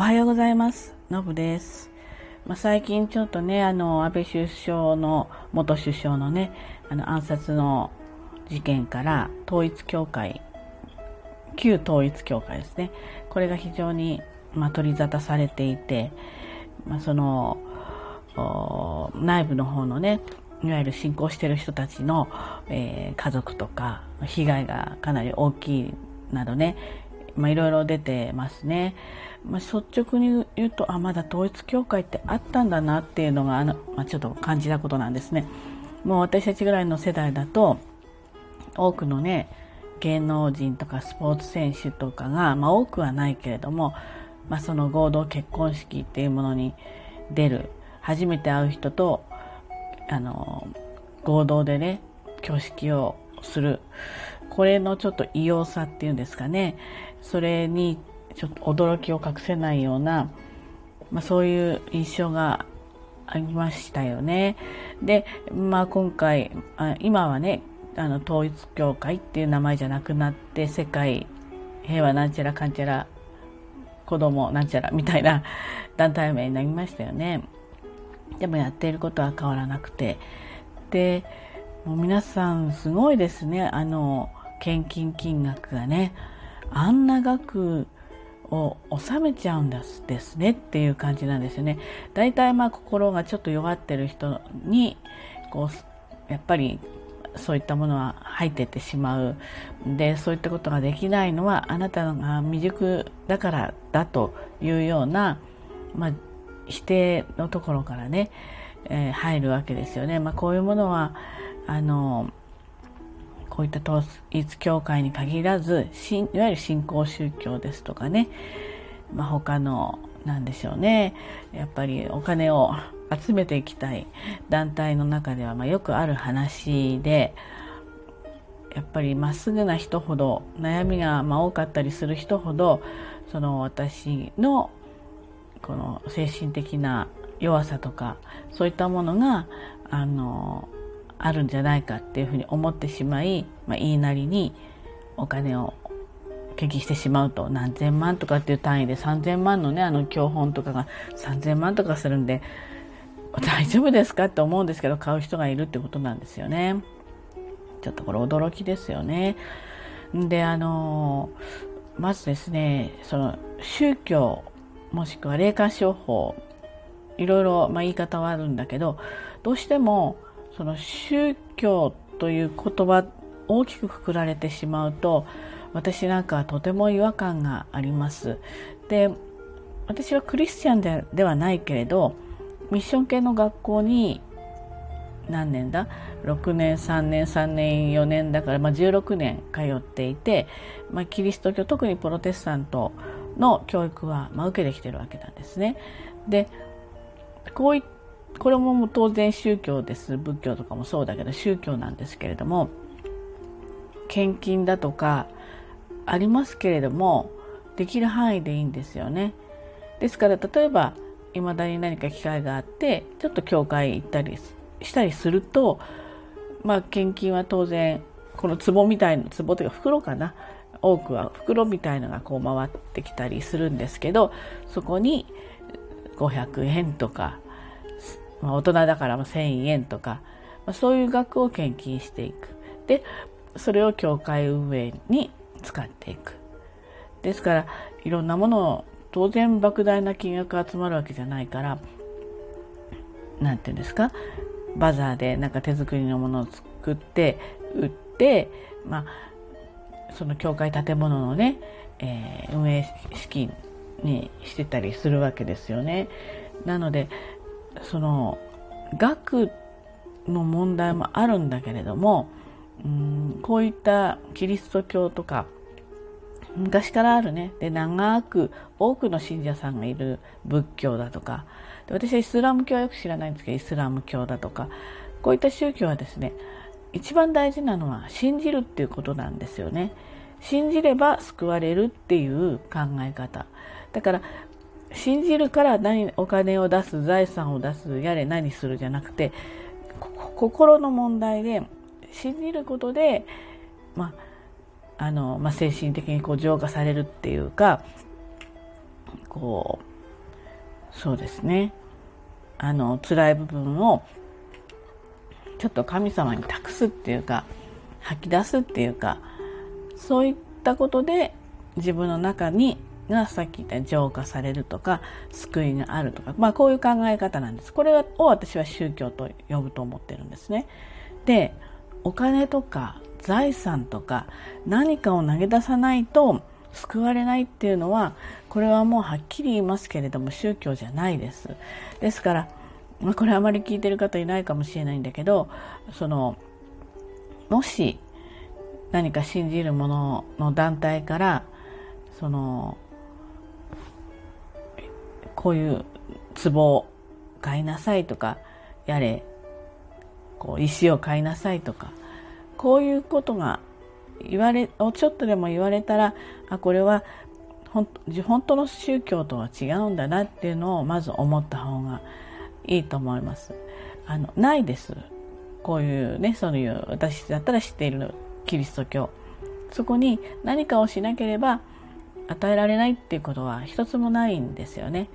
おはようございます。のぶです。まあ、最近ちょっとね、あの、安倍首相の、元首相のね、あの、暗殺の事件から、統一教会、旧統一教会ですね。これが非常に、まあ、取り沙汰されていて、まあ、その、内部の方のね、いわゆる信仰してる人たちの、えー、家族とか被害がかなり大きいなどね、まあ、いろいろ出てますね。まあ、率直に言うと、あ、まだ統一教会ってあったんだなっていうのが、あの、まあ、ちょっと感じたことなんですね。もう私たちぐらいの世代だと、多くのね、芸能人とかスポーツ選手とかが、まあ多くはないけれども、まあその合同結婚式っていうものに出る、初めて会う人と、あの、合同でね、挙式をする。これのちょっと異様さっていうんですかね。それにちょっと驚きを隠せないような、まあ、そういう印象がありましたよね。で、まあ今回、あ今はね、あの統一教会っていう名前じゃなくなって世界平和なんちゃらかんちゃら子供なんちゃらみたいな 団体名になりましたよね。でもやっていることは変わらなくて。で、もう皆さんすごいですね。あの、献金金額がね、あんな額を収めちゃうんですですねっていう感じなんですよね。大体まあ心がちょっと弱ってる人に、こう、やっぱりそういったものは入っていってしまう。で、そういったことができないのはあなたが未熟だからだというような、まあ、否定のところからね、えー、入るわけですよね。まあ、こういうものは、あの、こういった統一教会に限らず、いわゆる新興宗教ですとかね、まあ、他の、なんでしょうね、やっぱりお金を集めていきたい団体の中では、まあ、よくある話で、やっぱりまっすぐな人ほど、悩みがま多かったりする人ほど、その私のこの精神的な弱さとか、そういったものが、あの、あるんじゃないかっていうふうに思ってしまい、まあ、言いなりにお金を献金してしまうと何千万とかっていう単位で3000万のねあの教本とかが3000万とかするんで大丈夫ですかって思うんですけど買う人がいるってことなんですよね。ちょっとこれ驚きですよね。であのまずですねその宗教もしくは霊感商法いろいろ、まあ、言い方はあるんだけどどうしてもその宗教という言葉大きくくくられてしまうと私なんかはとても違和感があります。で私はクリスチャンでではないけれどミッション系の学校に何年だ？6年3年3年4年だから、まあ、16年通っていて、まあ、キリスト教特にプロテスタントの教育は、まあ、受けてきてるわけなんですね。でこういこれもも当然宗教です仏教とかもそうだけど宗教なんですけれども献金だとかありますけれどもできる範囲でいいんですよね。ですから例えば未だに何か機会があってちょっと教会行ったりしたりするとまあ献金は当然この壺みたいな壺というか袋かな多くは袋みたいのがこう回ってきたりするんですけどそこに500円とか、まあ、大人だから1000円とか、まあ、そういう額を献金していく。でそれを教会運営に使っていく。ですからいろんなものを当然莫大な金額が集まるわけじゃないから何て言うんですか？バザーでなんか手作りのものを作って売ってまあその教会建物のね、えー、運営資金にしてたりするわけですよね。なのでその額の問題もあるんだけれどもうんこういったキリスト教とか昔からあるね。で長く多くの信者さんがいる仏教だとかで私はイスラム教はよく知らないんですけどイスラム教だとかこういった宗教はですね一番大事なのは信じるっていうことなんですよね。信じれば救われるっていう考え方。だから信じるから何お金を出す財産を出すやれ何するじゃなくて心の問題で信じることで、まあのまあ、精神的にこう浄化されるっていうかこうそうですね。あの辛い部分をちょっと神様に託すっていうか吐き出すっていうかそういったことで自分の中にがさっき言った浄化されるとか救いがあるとか、まあ、こういう考え方なんです。これを私は宗教と呼ぶと思ってるんですね。でお金とか財産とか何かを投げ出さないと救われないっていうのはこれはもうはっきり言いますけれども宗教じゃないです。ですから、まあ、これあまり聞いてる方いないかもしれないんだけどそのもし何か信じるものの団体からそのこういう壺を買いなさいとかやれこう石を買いなさいとかこういうことが言われをちょっとでも言われたらあこれは本当の宗教とは違うんだなっていうのをまず思った方がいいと思います。あのないです。こういうねそういう私だったら知っているキリスト教そこに何かをしなければ与えられないっていうことは一つもないんですよね。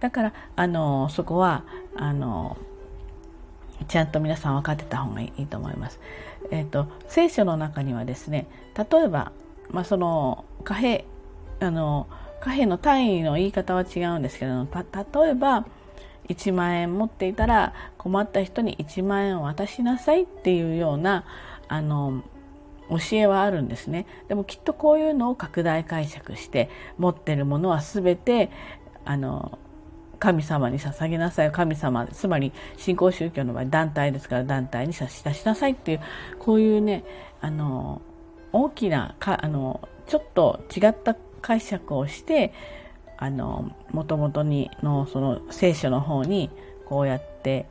だからあのそこはあのちゃんと皆さん分かってた方がいいと思います。えっ、ー、と聖書の中にはですね例えば、まあ、その貨幣あの貨幣の単位の言い方は違うんですけど例えば1万円持っていたら困った人に1万円を渡しなさいっていうようなあの教えはあるんですねでもきっとこういうのを拡大解釈して持ってるものは全てあの神様に捧げなさい。神様つまり新興宗教の場合団体ですから団体に差し出しなさいっていうこういうねあの大きなかあのちょっと違った解釈をしてあの元々にのその聖書の方にこうやって、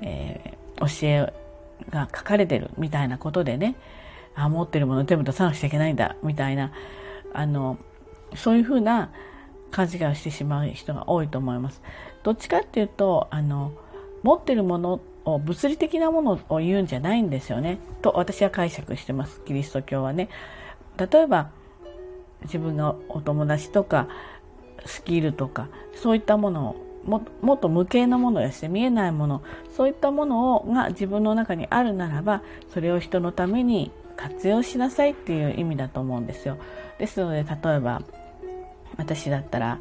えー、教えが書かれてるみたいなことでねあ持ってるもの全部出さなくちゃいけないんだみたいなあのそういうふうな勘違いしてしまう人が多いと思います。どっちかっていうとあの持ってるものを物理的なものを言うんじゃないんですよねと私は解釈してますキリスト教はね。例えば自分のお友達とかスキルとかそういったものをももっと無形なものですね見えないものそういったものをが自分の中にあるならばそれを人のために活用しなさいっていう意味だと思うんですよ。ですので例えば私だったら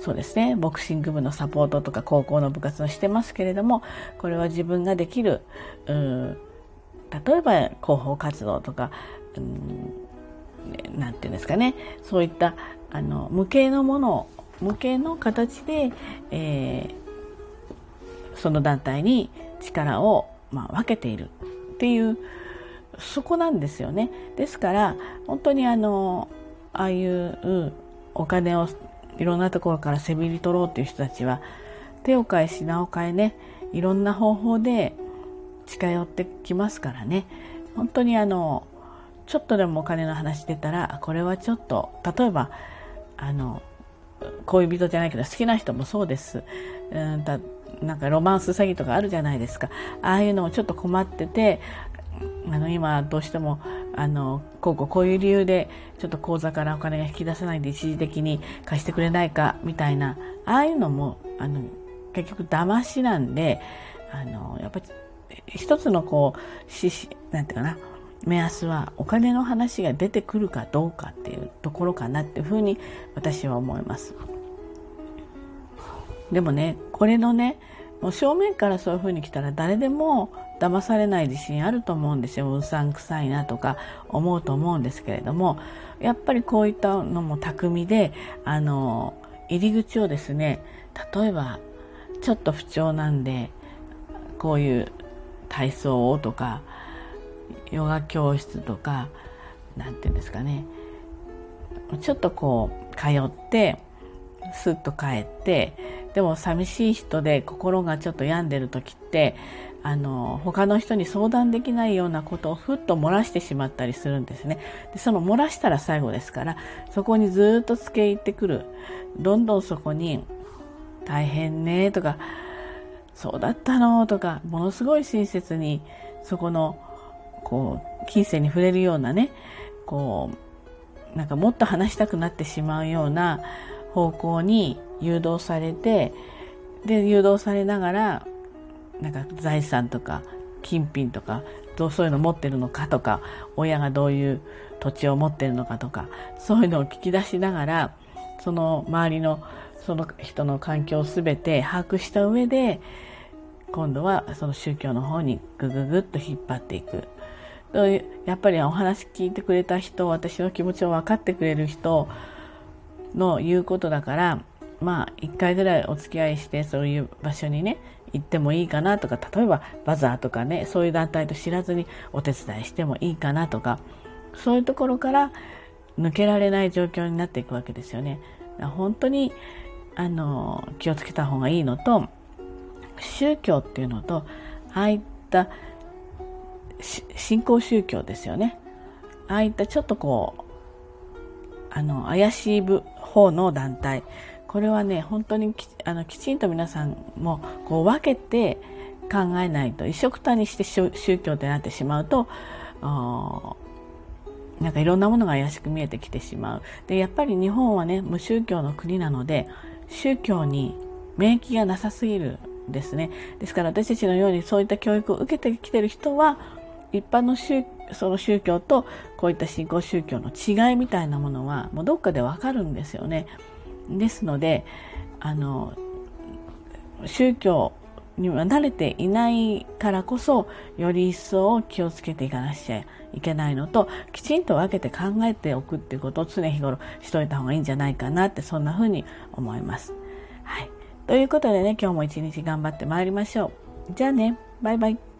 そうですねボクシング部のサポートとか高校の部活をしてますけれどもこれは自分ができるうん例えば広報活動とか何て言うんですかねそういったあの無形のもの無形の形で、えー、その団体に力を、まあ、分けているっていうそこなんですよね。ですから本当にあのああいうお金をいろんなところからせびり取ろうっていう人たちは手を変え品を変えねいろんな方法で近寄ってきますからね。本当にあのちょっとでもお金の話出たらこれはちょっと例えばあの恋人じゃないけど好きな人もそうです。うんだなんかロマンス詐欺とかあるじゃないですか。ああいうのもちょっと困っててあの今どうしてもあのこうこうこういう理由でちょっと口座からお金が引き出せないんで一時的に貸してくれないかみたいなああいうのもあの結局騙しなんであのやっぱり一つのこうししなんていうかな目安はお金の話が出てくるかどうかっていうところかなっていうふうに私は思います。でもねこれのねもう正面からそういうふうに来たら誰でも騙されない自信あると思うんですよ。うさんくさいなとか思うと思うんですけれどもやっぱりこういったのも巧みであの入り口をですね例えばちょっと不調なんでこういう体操をとかヨガ教室とか何て言うんですかね。ちょっとこう通ってスッと帰ってでも寂しい人で心がちょっと病んでる時ってあの他の人に相談できないようなことをふっと漏らしてしまったりするんですね。でその漏らしたら最後ですからそこにずっとつけ入ってくる。どんどんそこに「大変ね」とか「そうだったの」とかものすごい親切にそこのこう金銭に触れるようなねこうなんかもっと話したくなってしまうような方向に誘導されてで誘導されながらなんか財産とか金品とかどうそういうの持ってるのかとか親がどういう土地を持ってるのかとかそういうのを聞き出しながらその周りのその人の環境を全て把握した上で今度はその宗教の方にぐぐぐっと引っ張っていく。やっぱりお話聞いてくれた人私の気持ちを分かってくれる人の言うことだからまあ一回ぐらいお付き合いしてそういう場所にね行ってもいいかなとか例えばバザーとかねそういう団体と知らずにお手伝いしてもいいかなとかそういうところから抜けられない状況になっていくわけですよね。本当にあの気をつけた方がいいのと宗教っていうのとああいった新興宗教ですよねああいったちょっとこうあの怪しい方の団体これはね本当にきあのきちんと皆さんもこう分けて考えないと一緒くたにして宗教ってなってしまうとなんかいろんなものが怪しく見えてきてしまうでやっぱり日本はね無宗教の国なので宗教に免疫がなさすぎるですねですから私たちのようにそういった教育を受けてきてる人は一般の宗その宗教とこういった新興宗教の違いみたいなものはもうどっかでわかるんですよね。ですのであの宗教には慣れていないからこそより一層気をつけていかなくちゃいけないのときちんと分けて考えておくっていうことを常日頃しといた方がいいんじゃないかなってそんな風に思います。はい。ということでね今日も一日頑張ってまいりましょう。じゃあねバイバイ。